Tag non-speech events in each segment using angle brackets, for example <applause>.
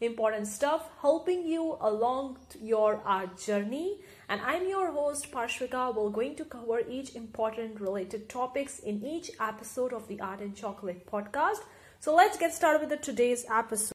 important stuff, helping you along your art journey. And I'm your host Parshvika. We're going to cover each important related topics in each episode of the Art and Chocolate podcast. So let's get started with today's episode.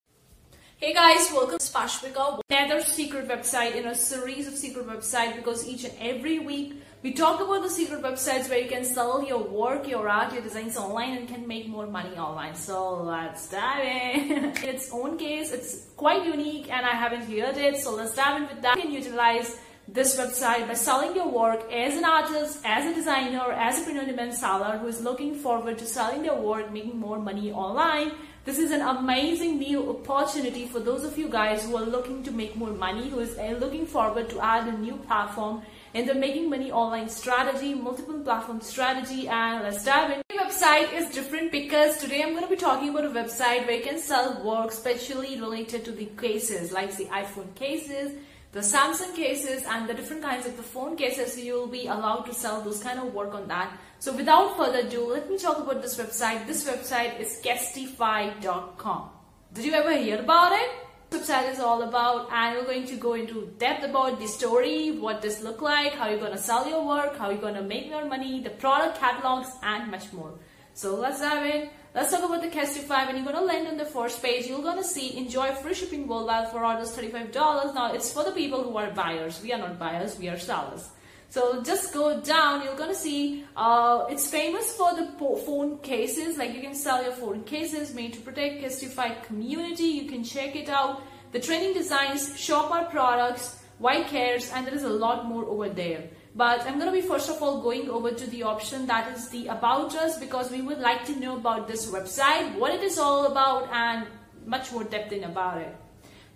Hey guys, welcome to Spashvika, another secret website in a series of secret websites because each and every week we talk about the secret websites where you can sell your work, your art, your designs online and can make more money online. So let's dive in. in <laughs> its own case, it's quite unique and I haven't heard it. So let's dive in with that. You can utilize this website by selling your work as an artist, as a designer, as a print-on-demand seller who is looking forward to selling their work, making more money online this is an amazing new opportunity for those of you guys who are looking to make more money, who is uh, looking forward to add a new platform in the making money online strategy, multiple platform strategy, and let's dive in. The website is different because today I'm going to be talking about a website where you can sell work specially related to the cases, like the iPhone cases, the Samsung cases and the different kinds of the phone cases so you'll be allowed to sell those kind of work on that. So without further ado, let me talk about this website. This website is Casetify.com. Did you ever hear about it? Website is all about and we're going to go into depth about the story, what this look like, how you're going to sell your work, how you're going to make your money, the product catalogs and much more. So let's dive in. Let's talk about the Casetify. When you're to land on the first page, you're to see enjoy free shipping worldwide for orders $35. Now, it's for the people who are buyers. We are not buyers, we are sellers. So just go down, you're to see uh, it's famous for the phone cases. Like you can sell your phone cases made to protect Casetify community. You can check it out. The training designs, shop our products, why cares, and there is a lot more over there. But I'm to be first of all going over to the option that is the about us because we would like to know about this website, what it is all about and much more depth in about it.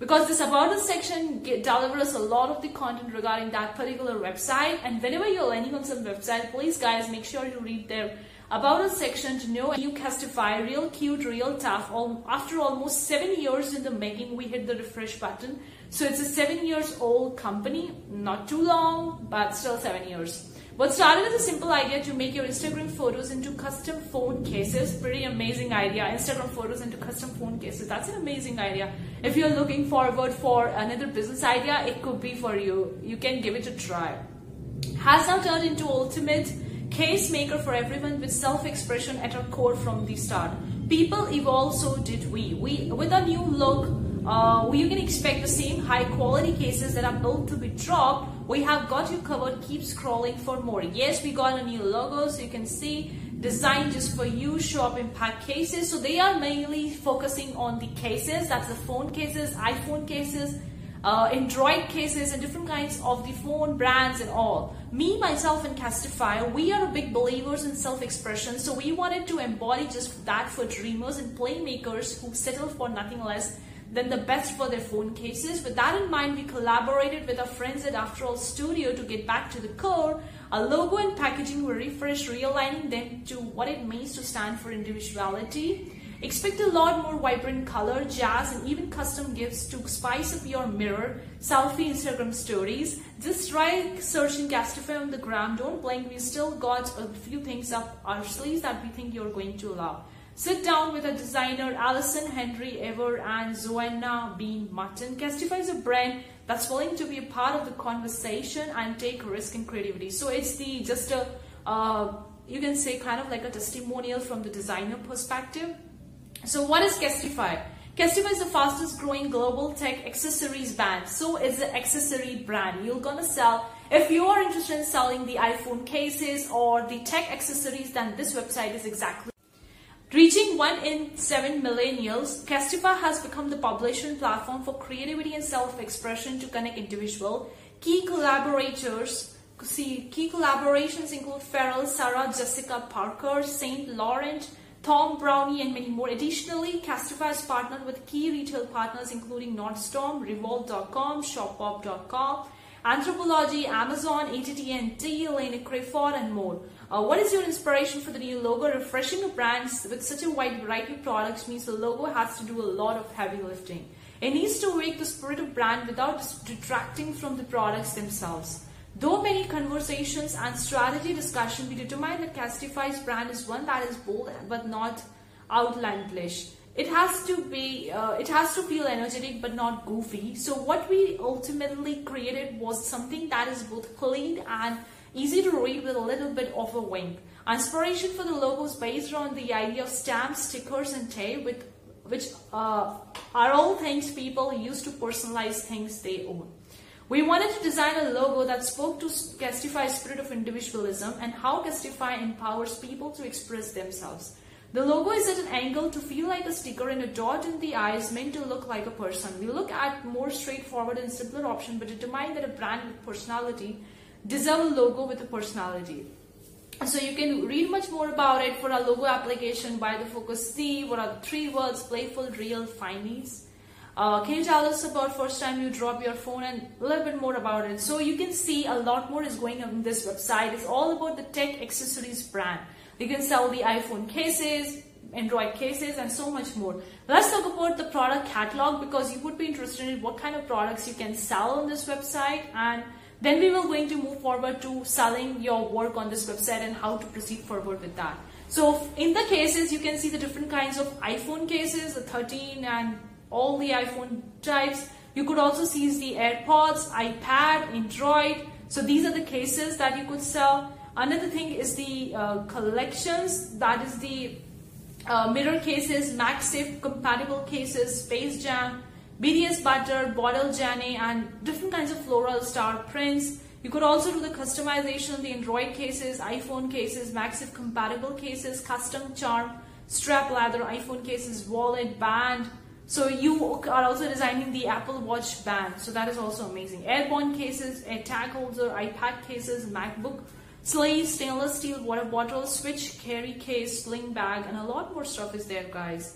Because this about us section delivers a lot of the content regarding that particular website and whenever you're landing on some website, please guys make sure you read their about us section to know you Casetify, real cute, real tough. All, after almost seven years in the making, we hit the refresh button so it's a seven years old company, not too long, but still seven years. What started as a simple idea to make your Instagram photos into custom phone cases. Pretty amazing idea. Instagram photos into custom phone cases. That's an amazing idea. If you're looking forward for another business idea, it could be for you. You can give it a try. Has now turned into ultimate case maker for everyone with self-expression at our core from the start. People evolve, so did we. We with a new look uh, you can expect the same high quality cases that are built to be dropped. We have got you covered. Keep scrolling for more. Yes, we got a new logo so you can see designed just for you show up in pack cases. So they are mainly focusing on the cases. That's the phone cases, iPhone cases, uh, Android cases and different kinds of the phone brands and all. Me, myself and Casetify, we are big believers in self-expression. So we wanted to embody just that for dreamers and playmakers who settle for nothing less than the best for their phone cases. With that in mind, we collaborated with our friends at After All Studio to get back to the core. Our logo and packaging were refreshed, realigning them to what it means to stand for individuality. Expect a lot more vibrant color, jazz, and even custom gifts to spice up your mirror, selfie, Instagram stories. Just try searching Casetify on the gram. Don't blink. We still got a few things up our sleeves that we think you're going to love. Sit down with a designer Alison Henry Ever and Zoanna Bean Mutton. Casetify is a brand that's willing to be a part of the conversation and take risk in creativity. So it's the just a uh, you can say kind of like a testimonial from the designer perspective. So what is Casetify? Casetify is the fastest growing global tech accessories brand. So it's an accessory brand. You're gonna sell if you are interested in selling the iPhone cases or the tech accessories, then this website is exactly Reaching 1 in 7 millennials, Casetify has become the publishing platform for creativity and self-expression to connect individual. Key collaborators, see, key collaborations include Pharrell, Sarah Jessica Parker, Saint Laurent, Thom Browne, and many more. Additionally, Casetify has partnered with key retail partners including Nordstrom, Revolve.com, Shopbop.com, Anthropologie, Amazon, AT&T, Lane Crawford, and more. Uh, what is your inspiration for the new logo? Refreshing a brand with such a wide variety of products means the logo has to do a lot of heavy lifting. It needs to wake the spirit of brand without detracting from the products themselves. Though many conversations and strategy discussion, we determine that Casetify's brand is one that is bold but not outlandish it has to be uh, it has to feel energetic but not goofy so what we ultimately created was something that is both clean and easy to read with a little bit of a wink. Inspiration for the logo is based on the idea of stamps stickers and tape with which uh, are all things people use to personalize things they own. We wanted to design a logo that spoke to Casetify's spirit of individualism and how Casetify empowers people to express themselves. The logo is at an angle to feel like a sticker and a dot in the eye is meant to look like a person. We look at more straightforward and simpler option but determine that a brand with personality a logo with a personality. So you can read much more about it for our logo application by the focus C. What are the three words? Playful, real, finese. Uh, can you tell us about first time you drop your phone and a little bit more about it? So you can see a lot more is going on this website. It's all about the tech accessories brand. You can sell the iPhone cases, Android cases and so much more. Let's talk about the product catalog because you would be interested in what kind of products you can sell on this website and then we will going to move forward to selling your work on this website and how to proceed forward with that. So in the cases, you can see the different kinds of iPhone cases, the 13 and all the iPhone types. You could also see the AirPods, iPad, Android. So these are the cases that you could sell. Another thing is the uh, collections, that is the uh, mirror cases, MagSafe compatible cases, Space Jam, BTS butter, bottle Jane, and different kinds of floral star prints. You could also do the customization of the Android cases, iPhone cases, MagSafe compatible cases, custom charm, strap leather, iPhone cases, wallet, band. So you are also designing the Apple Watch band. So that is also amazing. Airborne cases, a tag holder, iPad cases, MacBook Sleeve, stainless steel water bottle, switch, carry case, sling bag, and a lot more stuff is there, guys.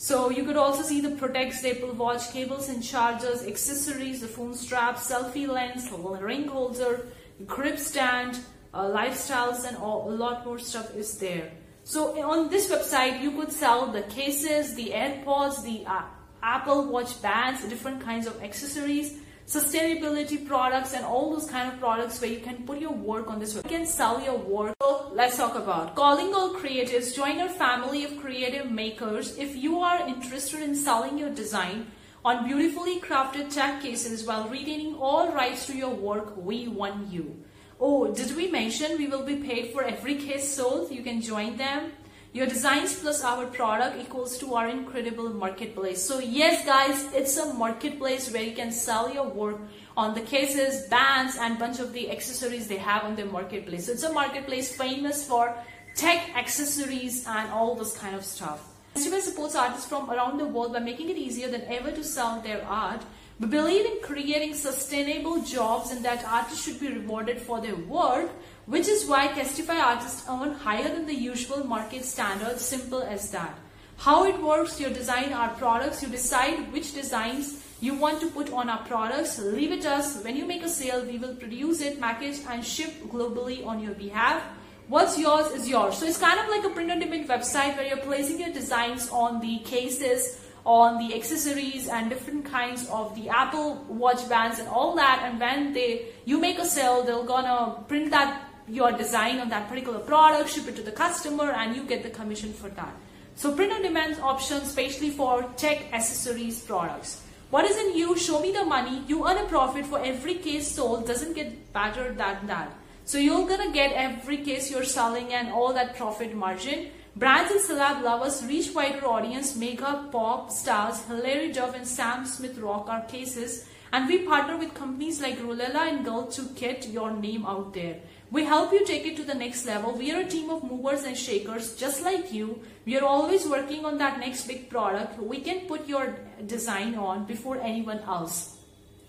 So you could also see the Protect staple watch, cables and chargers, accessories, the phone strap, selfie lens, ring holder, grip stand, uh, lifestyles, and all, a lot more stuff is there. So on this website, you could sell the cases, the AirPods, the uh, Apple Watch bands, different kinds of accessories, sustainability products and all those kind of products where you can put your work on this. You can sell your work. So let's talk about calling all creatives. Join our family of creative makers. If you are interested in selling your design on beautifully crafted tech cases while retaining all rights to your work, we want you. Oh, did we mention we will be paid for every case sold? You can join them. Your designs plus our product equals to our incredible marketplace. So yes, guys, it's a marketplace where you can sell your work on the cases, bands, and bunch of the accessories they have on their marketplace. So it's a marketplace famous for tech accessories and all this kind of stuff. Festival supports artists from around the world by making it easier than ever to sell their art. We believe in creating sustainable jobs and that artists should be rewarded for their work which is why Casetify artists earn higher than the usual market standard, simple as that. How it works, you design our products, you decide which designs you want to put on our products, leave it us. When you make a sale, we will produce it, package and ship globally on your behalf. What's yours is yours. So it's kind of like a print on demand website where you're placing your designs on the cases, on the accessories and different kinds of the Apple watch bands and all that. And when they you make a sale, they're gonna print that your design on that particular product, ship it to the customer, and you get the commission for that. So print on demand option, especially for tech accessories products. What is in you? Show me the money. You earn a profit for every case sold. Doesn't get better than that. So you're gonna get every case you're selling and all that profit margin. Brands and celeb lovers reach wider audience. Makeup, pop stars, Hilary Duff and Sam Smith rock our cases. And we partner with companies like Rolella and Girl to get your name out there. We help you take it to the next level. We are a team of movers and shakers just like you. We are always working on that next big product. We can put your design on before anyone else.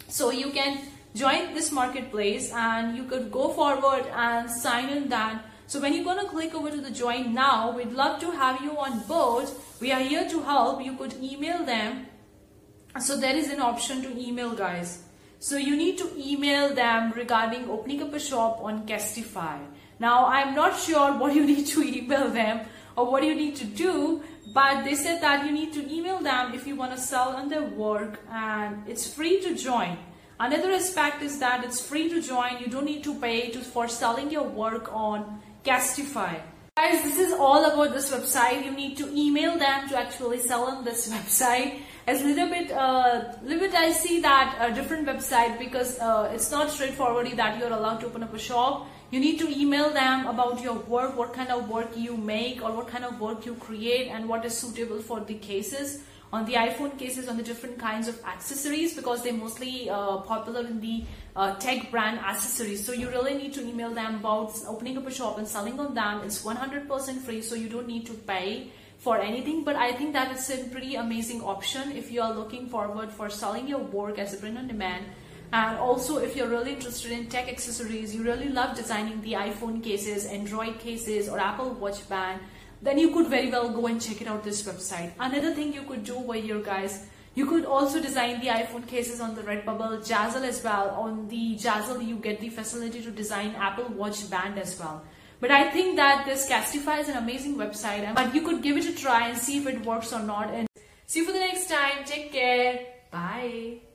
So you can join this marketplace and you could go forward and sign in that. So when you're going to click over to the join now, we'd love to have you on board. We are here to help. You could email them. So there is an option to email guys. So you need to email them regarding opening up a shop on Casetify. Now I'm not sure what you need to email them or what you need to do, but they said that you need to email them if you want to sell on their work and it's free to join. Another aspect is that it's free to join. You don't need to pay to, for selling your work on Casetify. Guys, this is all about this website. You need to email them to actually sell on this <laughs> website. It's a little bit, uh, little bit I see that a different website because uh, it's not straightforward that you're allowed to open up a shop. You need to email them about your work, what kind of work you make or what kind of work you create and what is suitable for the cases on the iPhone cases on the different kinds of accessories because they're mostly uh, popular in the uh, tech brand accessories. So you really need to email them about opening up a shop and selling on them. It's 100% free, so you don't need to pay for anything. But I think that it's a pretty amazing option if you are looking forward for selling your work as a print on demand. And also, if you're really interested in tech accessories, you really love designing the iPhone cases, Android cases, or Apple Watch band then you could very well go and check it out this website. Another thing you could do over here guys, you could also design the iPhone cases on the Redbubble, Zazzle as well. On the Zazzle you get the facility to design Apple Watch band as well. But I think that this Casetify is an amazing website but you could give it a try and see if it works or not. And see you for the next time. Take care. Bye.